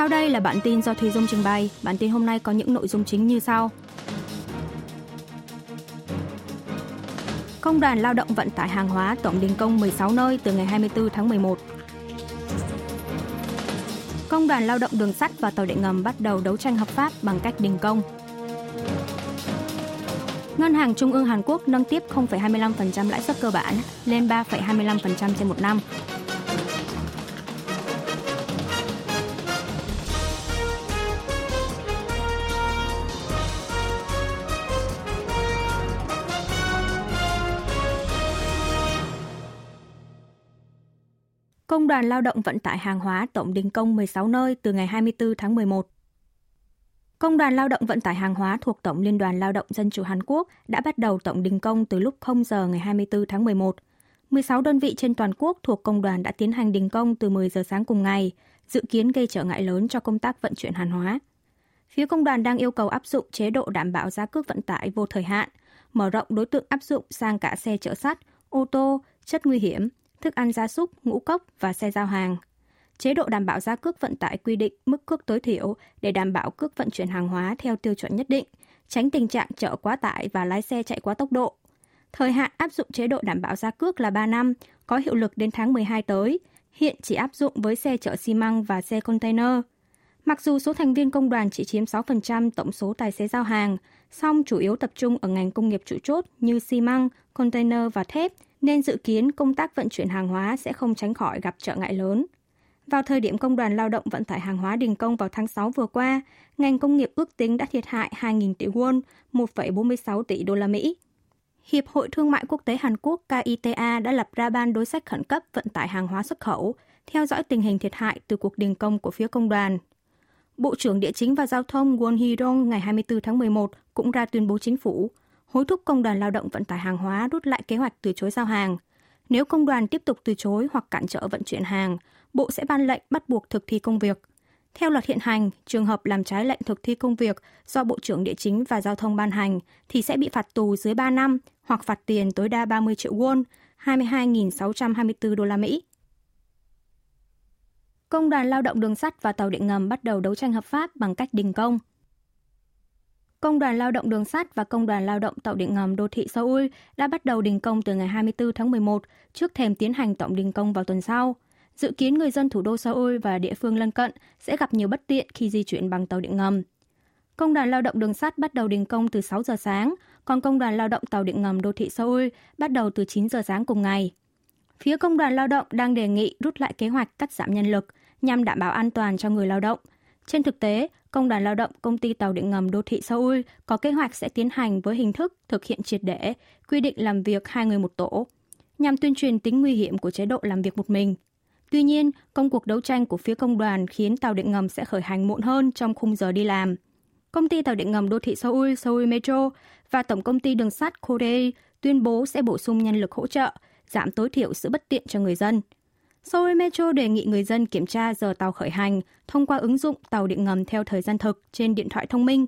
Sau đây là bản tin do Thùy Dung trình bày. Bản tin hôm nay có những nội dung chính như sau. Công đoàn Lao động Vận tải Hàng hóa tổng đình công 16 nơi từ ngày 24 tháng 11. Công đoàn Lao động Đường sắt và Tàu điện ngầm bắt đầu đấu tranh hợp pháp bằng cách đình công. Ngân hàng Trung ương Hàn Quốc nâng tiếp 0,25% lãi suất cơ bản lên 3,25% trên một năm. Đoàn Lao động Vận tải Hàng hóa tổng đình công 16 nơi từ ngày 24 tháng 11. Công đoàn Lao động Vận tải Hàng hóa thuộc Tổng Liên đoàn Lao động Dân chủ Hàn Quốc đã bắt đầu tổng đình công từ lúc 0 giờ ngày 24 tháng 11. 16 đơn vị trên toàn quốc thuộc công đoàn đã tiến hành đình công từ 10 giờ sáng cùng ngày, dự kiến gây trở ngại lớn cho công tác vận chuyển hàng hóa. Phía công đoàn đang yêu cầu áp dụng chế độ đảm bảo giá cước vận tải vô thời hạn, mở rộng đối tượng áp dụng sang cả xe chở sắt, ô tô, chất nguy hiểm, thức ăn gia súc, ngũ cốc và xe giao hàng. Chế độ đảm bảo giá cước vận tải quy định mức cước tối thiểu để đảm bảo cước vận chuyển hàng hóa theo tiêu chuẩn nhất định, tránh tình trạng chở quá tải và lái xe chạy quá tốc độ. Thời hạn áp dụng chế độ đảm bảo giá cước là 3 năm, có hiệu lực đến tháng 12 tới, hiện chỉ áp dụng với xe chở xi măng và xe container. Mặc dù số thành viên công đoàn chỉ chiếm 6% tổng số tài xế giao hàng, song chủ yếu tập trung ở ngành công nghiệp trụ chốt như xi măng, container và thép – nên dự kiến công tác vận chuyển hàng hóa sẽ không tránh khỏi gặp trở ngại lớn. Vào thời điểm Công đoàn Lao động Vận tải Hàng hóa đình công vào tháng 6 vừa qua, ngành công nghiệp ước tính đã thiệt hại 2.000 tỷ won, 1,46 tỷ đô la Mỹ. Hiệp hội Thương mại Quốc tế Hàn Quốc KITA đã lập ra ban đối sách khẩn cấp vận tải hàng hóa xuất khẩu, theo dõi tình hình thiệt hại từ cuộc đình công của phía công đoàn. Bộ trưởng Địa chính và Giao thông Won Hee-dong ngày 24 tháng 11 cũng ra tuyên bố chính phủ hối thúc Công đoàn Lao động Vận tải Hàng hóa rút lại kế hoạch từ chối giao hàng. Nếu công đoàn tiếp tục từ chối hoặc cản trở vận chuyển hàng, Bộ sẽ ban lệnh bắt buộc thực thi công việc. Theo luật hiện hành, trường hợp làm trái lệnh thực thi công việc do Bộ trưởng Địa chính và Giao thông ban hành thì sẽ bị phạt tù dưới 3 năm hoặc phạt tiền tối đa 30 triệu won, 22.624 đô la Mỹ. Công đoàn lao động đường sắt và tàu điện ngầm bắt đầu đấu tranh hợp pháp bằng cách đình công – Công đoàn Lao động Đường sắt và Công đoàn Lao động Tàu điện ngầm đô thị Seoul đã bắt đầu đình công từ ngày 24 tháng 11 trước thềm tiến hành tổng đình công vào tuần sau. Dự kiến người dân thủ đô Seoul và địa phương lân cận sẽ gặp nhiều bất tiện khi di chuyển bằng tàu điện ngầm. Công đoàn Lao động Đường sắt bắt đầu đình công từ 6 giờ sáng, còn Công đoàn Lao động Tàu điện ngầm đô thị Seoul bắt đầu từ 9 giờ sáng cùng ngày. Phía Công đoàn Lao động đang đề nghị rút lại kế hoạch cắt giảm nhân lực nhằm đảm bảo an toàn cho người lao động. Trên thực tế, Công đoàn Lao động Công ty Tàu điện ngầm đô thị Seoul có kế hoạch sẽ tiến hành với hình thức thực hiện triệt để, quy định làm việc hai người một tổ, nhằm tuyên truyền tính nguy hiểm của chế độ làm việc một mình. Tuy nhiên, công cuộc đấu tranh của phía công đoàn khiến tàu điện ngầm sẽ khởi hành muộn hơn trong khung giờ đi làm. Công ty tàu điện ngầm đô thị Seoul, Seoul Metro và Tổng công ty đường sắt Korea tuyên bố sẽ bổ sung nhân lực hỗ trợ, giảm tối thiểu sự bất tiện cho người dân – Seoul Metro đề nghị người dân kiểm tra giờ tàu khởi hành thông qua ứng dụng tàu điện ngầm theo thời gian thực trên điện thoại thông minh.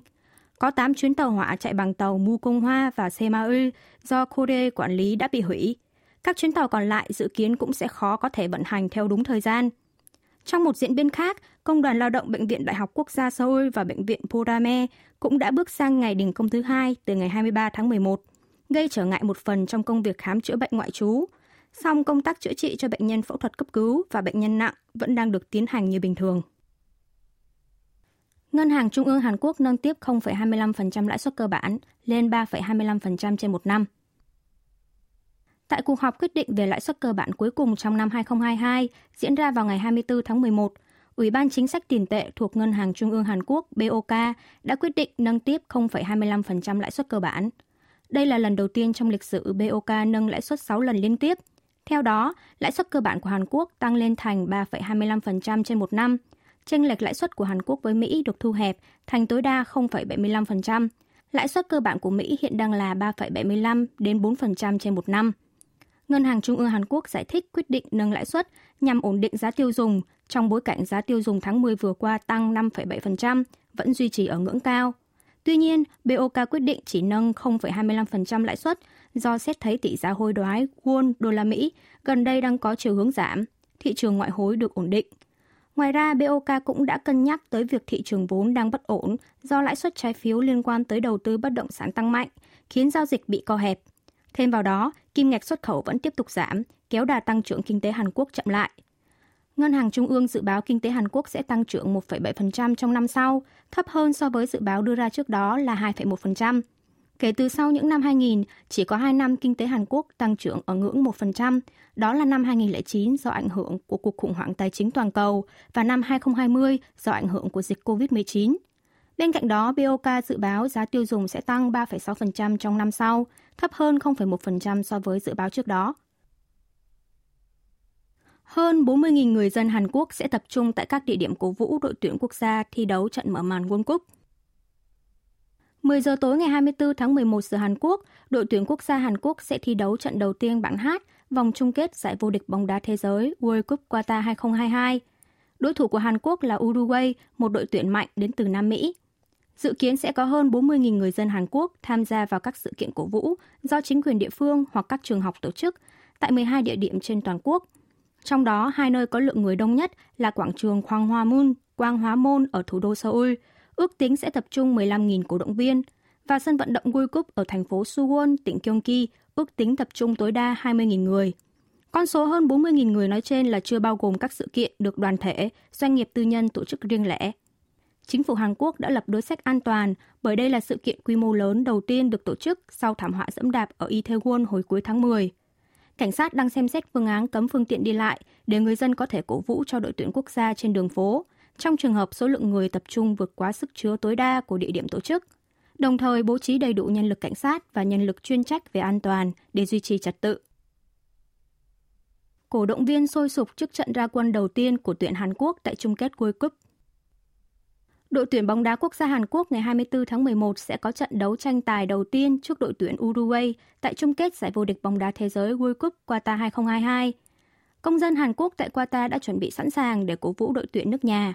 Có 8 chuyến tàu hỏa chạy bằng tàu Mu Cung Hoa và Semaul do Korea quản lý đã bị hủy. Các chuyến tàu còn lại dự kiến cũng sẽ khó có thể vận hành theo đúng thời gian. Trong một diễn biến khác, Công đoàn Lao động Bệnh viện Đại học Quốc gia Seoul và Bệnh viện Porame cũng đã bước sang ngày đình công thứ hai từ ngày 23 tháng 11, gây trở ngại một phần trong công việc khám chữa bệnh ngoại trú – song công tác chữa trị cho bệnh nhân phẫu thuật cấp cứu và bệnh nhân nặng vẫn đang được tiến hành như bình thường. Ngân hàng Trung ương Hàn Quốc nâng tiếp 0,25% lãi suất cơ bản lên 3,25% trên một năm. Tại cuộc họp quyết định về lãi suất cơ bản cuối cùng trong năm 2022 diễn ra vào ngày 24 tháng 11, Ủy ban Chính sách tiền tệ thuộc Ngân hàng Trung ương Hàn Quốc BOK đã quyết định nâng tiếp 0,25% lãi suất cơ bản. Đây là lần đầu tiên trong lịch sử BOK nâng lãi suất 6 lần liên tiếp – theo đó, lãi suất cơ bản của Hàn Quốc tăng lên thành 3,25% trên một năm. Chênh lệch lãi suất của Hàn Quốc với Mỹ được thu hẹp thành tối đa 0,75%. Lãi suất cơ bản của Mỹ hiện đang là 3,75 đến 4% trên một năm. Ngân hàng Trung ương Hàn Quốc giải thích quyết định nâng lãi suất nhằm ổn định giá tiêu dùng trong bối cảnh giá tiêu dùng tháng 10 vừa qua tăng 5,7%, vẫn duy trì ở ngưỡng cao. Tuy nhiên, BOK quyết định chỉ nâng 0,25% lãi suất do xét thấy tỷ giá hối đoái won đô la Mỹ gần đây đang có chiều hướng giảm, thị trường ngoại hối được ổn định. Ngoài ra, BOK cũng đã cân nhắc tới việc thị trường vốn đang bất ổn do lãi suất trái phiếu liên quan tới đầu tư bất động sản tăng mạnh, khiến giao dịch bị co hẹp. Thêm vào đó, kim ngạch xuất khẩu vẫn tiếp tục giảm, kéo đà tăng trưởng kinh tế Hàn Quốc chậm lại. Ngân hàng Trung ương dự báo kinh tế Hàn Quốc sẽ tăng trưởng 1,7% trong năm sau, thấp hơn so với dự báo đưa ra trước đó là 2,1%. Kể từ sau những năm 2000, chỉ có 2 năm kinh tế Hàn Quốc tăng trưởng ở ngưỡng 1%, đó là năm 2009 do ảnh hưởng của cuộc khủng hoảng tài chính toàn cầu và năm 2020 do ảnh hưởng của dịch COVID-19. Bên cạnh đó, BOK dự báo giá tiêu dùng sẽ tăng 3,6% trong năm sau, thấp hơn 0,1% so với dự báo trước đó. Hơn 40.000 người dân Hàn Quốc sẽ tập trung tại các địa điểm cổ vũ đội tuyển quốc gia thi đấu trận mở màn World Cup. 10 giờ tối ngày 24 tháng 11 giờ Hàn Quốc, đội tuyển quốc gia Hàn Quốc sẽ thi đấu trận đầu tiên bảng H vòng chung kết giải vô địch bóng đá thế giới World Cup Qatar 2022. Đối thủ của Hàn Quốc là Uruguay, một đội tuyển mạnh đến từ Nam Mỹ. Dự kiến sẽ có hơn 40.000 người dân Hàn Quốc tham gia vào các sự kiện cổ vũ do chính quyền địa phương hoặc các trường học tổ chức tại 12 địa điểm trên toàn quốc. Trong đó, hai nơi có lượng người đông nhất là quảng trường Hoàng Hoa Moon, Quang Hóa Môn ở thủ đô Seoul, ước tính sẽ tập trung 15.000 cổ động viên, và sân vận động World Cup ở thành phố Suwon, tỉnh Gyeonggi, ước tính tập trung tối đa 20.000 người. Con số hơn 40.000 người nói trên là chưa bao gồm các sự kiện được đoàn thể, doanh nghiệp tư nhân tổ chức riêng lẻ. Chính phủ Hàn Quốc đã lập đối sách an toàn bởi đây là sự kiện quy mô lớn đầu tiên được tổ chức sau thảm họa dẫm đạp ở Itaewon hồi cuối tháng 10. Cảnh sát đang xem xét phương án cấm phương tiện đi lại để người dân có thể cổ vũ cho đội tuyển quốc gia trên đường phố, trong trường hợp số lượng người tập trung vượt quá sức chứa tối đa của địa điểm tổ chức, đồng thời bố trí đầy đủ nhân lực cảnh sát và nhân lực chuyên trách về an toàn để duy trì trật tự. Cổ động viên sôi sục trước trận ra quân đầu tiên của tuyển Hàn Quốc tại chung kết World Cup Đội tuyển bóng đá quốc gia Hàn Quốc ngày 24 tháng 11 sẽ có trận đấu tranh tài đầu tiên trước đội tuyển Uruguay tại chung kết giải vô địch bóng đá thế giới World Cup Qatar 2022. Công dân Hàn Quốc tại Qatar đã chuẩn bị sẵn sàng để cổ vũ đội tuyển nước nhà.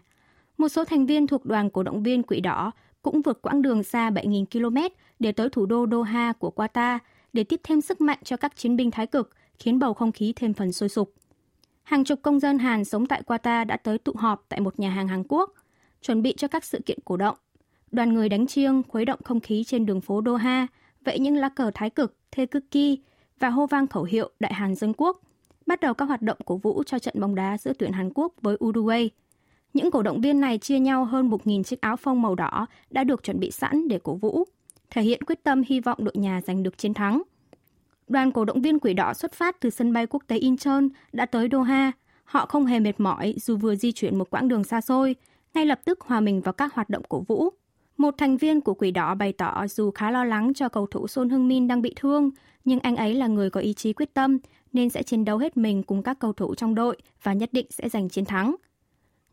Một số thành viên thuộc đoàn cổ động viên Quỷ Đỏ cũng vượt quãng đường xa 7.000 km để tới thủ đô Doha của Qatar để tiếp thêm sức mạnh cho các chiến binh thái cực, khiến bầu không khí thêm phần sôi sục. Hàng chục công dân Hàn sống tại Qatar đã tới tụ họp tại một nhà hàng Hàn Quốc – chuẩn bị cho các sự kiện cổ động. Đoàn người đánh chiêng, khuấy động không khí trên đường phố Doha, vẫy những lá cờ thái cực, thê cực kỳ và hô vang khẩu hiệu Đại Hàn Dân Quốc, bắt đầu các hoạt động cổ vũ cho trận bóng đá giữa tuyển Hàn Quốc với Uruguay. Những cổ động viên này chia nhau hơn 1.000 chiếc áo phông màu đỏ đã được chuẩn bị sẵn để cổ vũ, thể hiện quyết tâm hy vọng đội nhà giành được chiến thắng. Đoàn cổ động viên quỷ đỏ xuất phát từ sân bay quốc tế Incheon đã tới Doha. Họ không hề mệt mỏi dù vừa di chuyển một quãng đường xa xôi, ngay lập tức hòa mình vào các hoạt động cổ vũ. Một thành viên của Quỷ Đỏ bày tỏ dù khá lo lắng cho cầu thủ Son Hưng Min đang bị thương, nhưng anh ấy là người có ý chí quyết tâm nên sẽ chiến đấu hết mình cùng các cầu thủ trong đội và nhất định sẽ giành chiến thắng.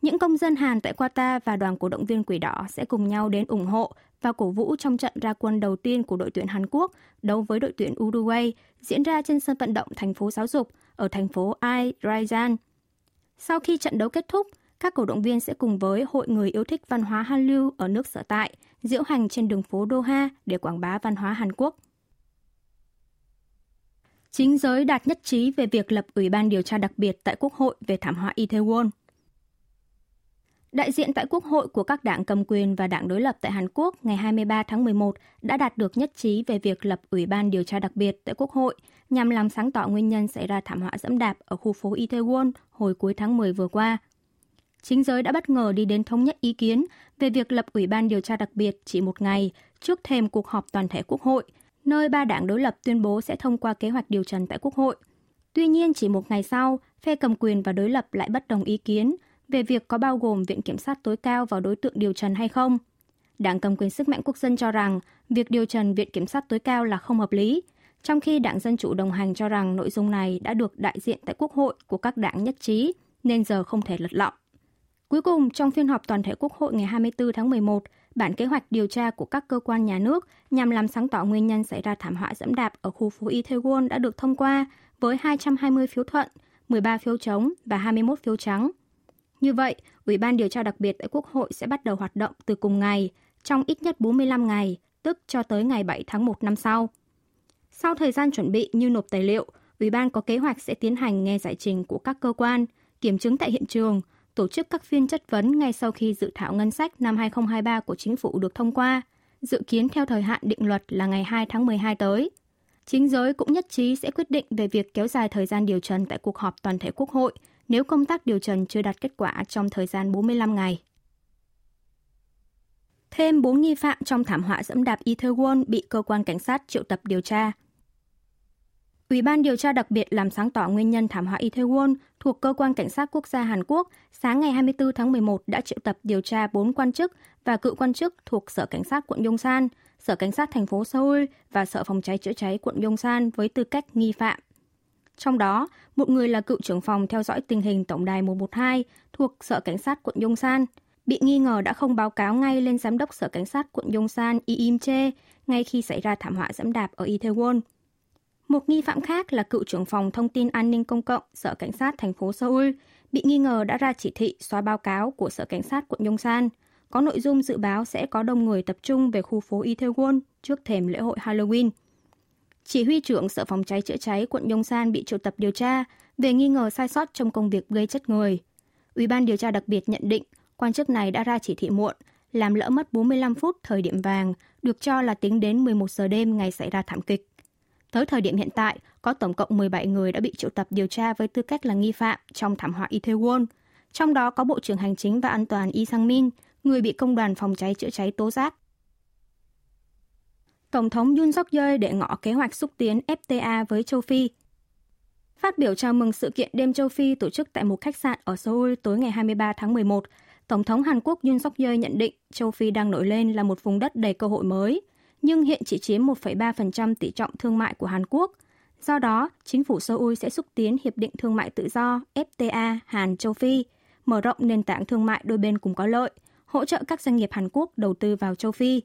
Những công dân Hàn tại Qatar và đoàn cổ động viên Quỷ Đỏ sẽ cùng nhau đến ủng hộ và cổ vũ trong trận ra quân đầu tiên của đội tuyển Hàn Quốc đấu với đội tuyển Uruguay diễn ra trên sân vận động thành phố giáo dục ở thành phố Ai Sau khi trận đấu kết thúc, các cổ động viên sẽ cùng với hội người yêu thích văn hóa Hàn lưu ở nước sở tại diễu hành trên đường phố Doha để quảng bá văn hóa Hàn Quốc. Chính giới đạt nhất trí về việc lập Ủy ban điều tra đặc biệt tại Quốc hội về thảm họa Itaewon. Đại diện tại Quốc hội của các đảng cầm quyền và đảng đối lập tại Hàn Quốc ngày 23 tháng 11 đã đạt được nhất trí về việc lập Ủy ban điều tra đặc biệt tại Quốc hội nhằm làm sáng tỏ nguyên nhân xảy ra thảm họa dẫm đạp ở khu phố Itaewon hồi cuối tháng 10 vừa qua – chính giới đã bất ngờ đi đến thống nhất ý kiến về việc lập Ủy ban điều tra đặc biệt chỉ một ngày trước thềm cuộc họp toàn thể Quốc hội, nơi ba đảng đối lập tuyên bố sẽ thông qua kế hoạch điều trần tại Quốc hội. Tuy nhiên, chỉ một ngày sau, phe cầm quyền và đối lập lại bất đồng ý kiến về việc có bao gồm Viện Kiểm sát tối cao vào đối tượng điều trần hay không. Đảng cầm quyền sức mạnh quốc dân cho rằng việc điều trần Viện Kiểm sát tối cao là không hợp lý, trong khi Đảng Dân Chủ đồng hành cho rằng nội dung này đã được đại diện tại Quốc hội của các đảng nhất trí, nên giờ không thể lật lọng. Cuối cùng, trong phiên họp toàn thể Quốc hội ngày 24 tháng 11, bản kế hoạch điều tra của các cơ quan nhà nước nhằm làm sáng tỏ nguyên nhân xảy ra thảm họa dẫm đạp ở khu phố Itaewon đã được thông qua với 220 phiếu thuận, 13 phiếu chống và 21 phiếu trắng. Như vậy, Ủy ban điều tra đặc biệt tại Quốc hội sẽ bắt đầu hoạt động từ cùng ngày, trong ít nhất 45 ngày, tức cho tới ngày 7 tháng 1 năm sau. Sau thời gian chuẩn bị như nộp tài liệu, Ủy ban có kế hoạch sẽ tiến hành nghe giải trình của các cơ quan, kiểm chứng tại hiện trường – tổ chức các phiên chất vấn ngay sau khi dự thảo ngân sách năm 2023 của chính phủ được thông qua, dự kiến theo thời hạn định luật là ngày 2 tháng 12 tới. Chính giới cũng nhất trí sẽ quyết định về việc kéo dài thời gian điều trần tại cuộc họp toàn thể Quốc hội nếu công tác điều trần chưa đạt kết quả trong thời gian 45 ngày. Thêm 4 nghi phạm trong thảm họa dẫm đạp Itaewon bị cơ quan cảnh sát triệu tập điều tra. Ủy ban điều tra đặc biệt làm sáng tỏ nguyên nhân thảm họa Itaewon thuộc Cơ quan Cảnh sát Quốc gia Hàn Quốc sáng ngày 24 tháng 11 đã triệu tập điều tra 4 quan chức và cựu quan chức thuộc Sở Cảnh sát quận Yongsan, Sở Cảnh sát thành phố Seoul và Sở Phòng cháy chữa cháy quận Yongsan với tư cách nghi phạm. Trong đó, một người là cựu trưởng phòng theo dõi tình hình tổng đài 112 thuộc Sở Cảnh sát quận Yongsan, bị nghi ngờ đã không báo cáo ngay lên Giám đốc Sở Cảnh sát quận Yongsan Lee Im Che ngay khi xảy ra thảm họa dẫm đạp ở Itaewon. Một nghi phạm khác là cựu trưởng phòng thông tin an ninh công cộng Sở Cảnh sát thành phố Seoul, bị nghi ngờ đã ra chỉ thị xóa báo cáo của Sở Cảnh sát quận Yongsan, có nội dung dự báo sẽ có đông người tập trung về khu phố Itaewon trước thềm lễ hội Halloween. Chỉ huy trưởng Sở Phòng cháy chữa cháy quận Yongsan bị triệu tập điều tra về nghi ngờ sai sót trong công việc gây chết người. Ủy ban điều tra đặc biệt nhận định quan chức này đã ra chỉ thị muộn, làm lỡ mất 45 phút thời điểm vàng, được cho là tính đến 11 giờ đêm ngày xảy ra thảm kịch. Tới thời điểm hiện tại, có tổng cộng 17 người đã bị triệu tập điều tra với tư cách là nghi phạm trong thảm họa Itaewon. Trong đó có Bộ trưởng Hành chính và An toàn Lee Sang-min, người bị công đoàn phòng cháy chữa cháy tố giác. Tổng thống Yoon suk yeol để ngỏ kế hoạch xúc tiến FTA với châu Phi. Phát biểu chào mừng sự kiện đêm châu Phi tổ chức tại một khách sạn ở Seoul tối ngày 23 tháng 11, Tổng thống Hàn Quốc Yoon suk yeol nhận định châu Phi đang nổi lên là một vùng đất đầy cơ hội mới – nhưng hiện chỉ chiếm 1,3% tỷ trọng thương mại của Hàn Quốc. Do đó, chính phủ Seoul sẽ xúc tiến Hiệp định Thương mại Tự do FTA Hàn-Châu Phi, mở rộng nền tảng thương mại đôi bên cùng có lợi, hỗ trợ các doanh nghiệp Hàn Quốc đầu tư vào châu Phi.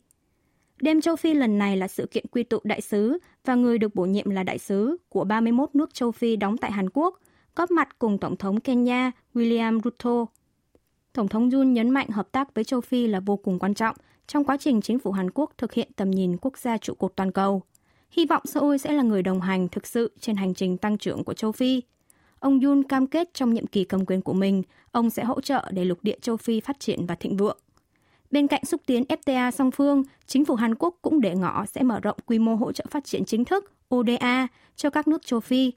Đêm châu Phi lần này là sự kiện quy tụ đại sứ và người được bổ nhiệm là đại sứ của 31 nước châu Phi đóng tại Hàn Quốc, góp mặt cùng Tổng thống Kenya William Ruto. Tổng thống Jun nhấn mạnh hợp tác với châu Phi là vô cùng quan trọng trong quá trình chính phủ Hàn Quốc thực hiện tầm nhìn quốc gia trụ cột toàn cầu. Hy vọng Seoul sẽ là người đồng hành thực sự trên hành trình tăng trưởng của châu Phi. Ông Yun cam kết trong nhiệm kỳ cầm quyền của mình, ông sẽ hỗ trợ để lục địa châu Phi phát triển và thịnh vượng. Bên cạnh xúc tiến FTA song phương, chính phủ Hàn Quốc cũng để ngỏ sẽ mở rộng quy mô hỗ trợ phát triển chính thức ODA cho các nước châu Phi.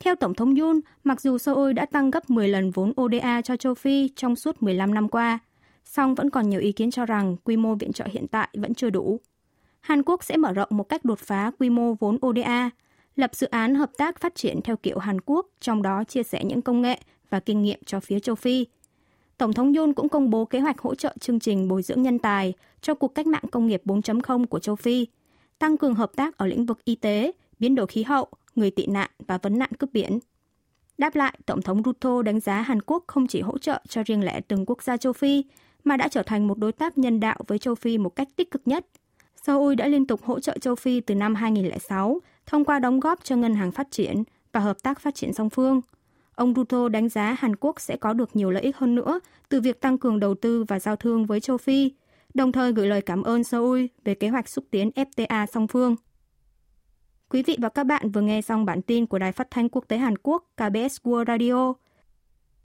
Theo Tổng thống Yun, mặc dù Seoul đã tăng gấp 10 lần vốn ODA cho châu Phi trong suốt 15 năm qua, song vẫn còn nhiều ý kiến cho rằng quy mô viện trợ hiện tại vẫn chưa đủ. Hàn Quốc sẽ mở rộng một cách đột phá quy mô vốn ODA, lập dự án hợp tác phát triển theo kiểu Hàn Quốc, trong đó chia sẻ những công nghệ và kinh nghiệm cho phía châu Phi. Tổng thống Yoon cũng công bố kế hoạch hỗ trợ chương trình bồi dưỡng nhân tài cho cuộc cách mạng công nghiệp 4.0 của châu Phi, tăng cường hợp tác ở lĩnh vực y tế, biến đổi khí hậu, người tị nạn và vấn nạn cướp biển. Đáp lại, Tổng thống Ruto đánh giá Hàn Quốc không chỉ hỗ trợ cho riêng lẻ từng quốc gia châu Phi, mà đã trở thành một đối tác nhân đạo với châu Phi một cách tích cực nhất. Seoul đã liên tục hỗ trợ châu Phi từ năm 2006 thông qua đóng góp cho ngân hàng phát triển và hợp tác phát triển song phương. Ông Ruto đánh giá Hàn Quốc sẽ có được nhiều lợi ích hơn nữa từ việc tăng cường đầu tư và giao thương với châu Phi, đồng thời gửi lời cảm ơn Seoul về kế hoạch xúc tiến FTA song phương. Quý vị và các bạn vừa nghe xong bản tin của Đài Phát thanh Quốc tế Hàn Quốc KBS World Radio.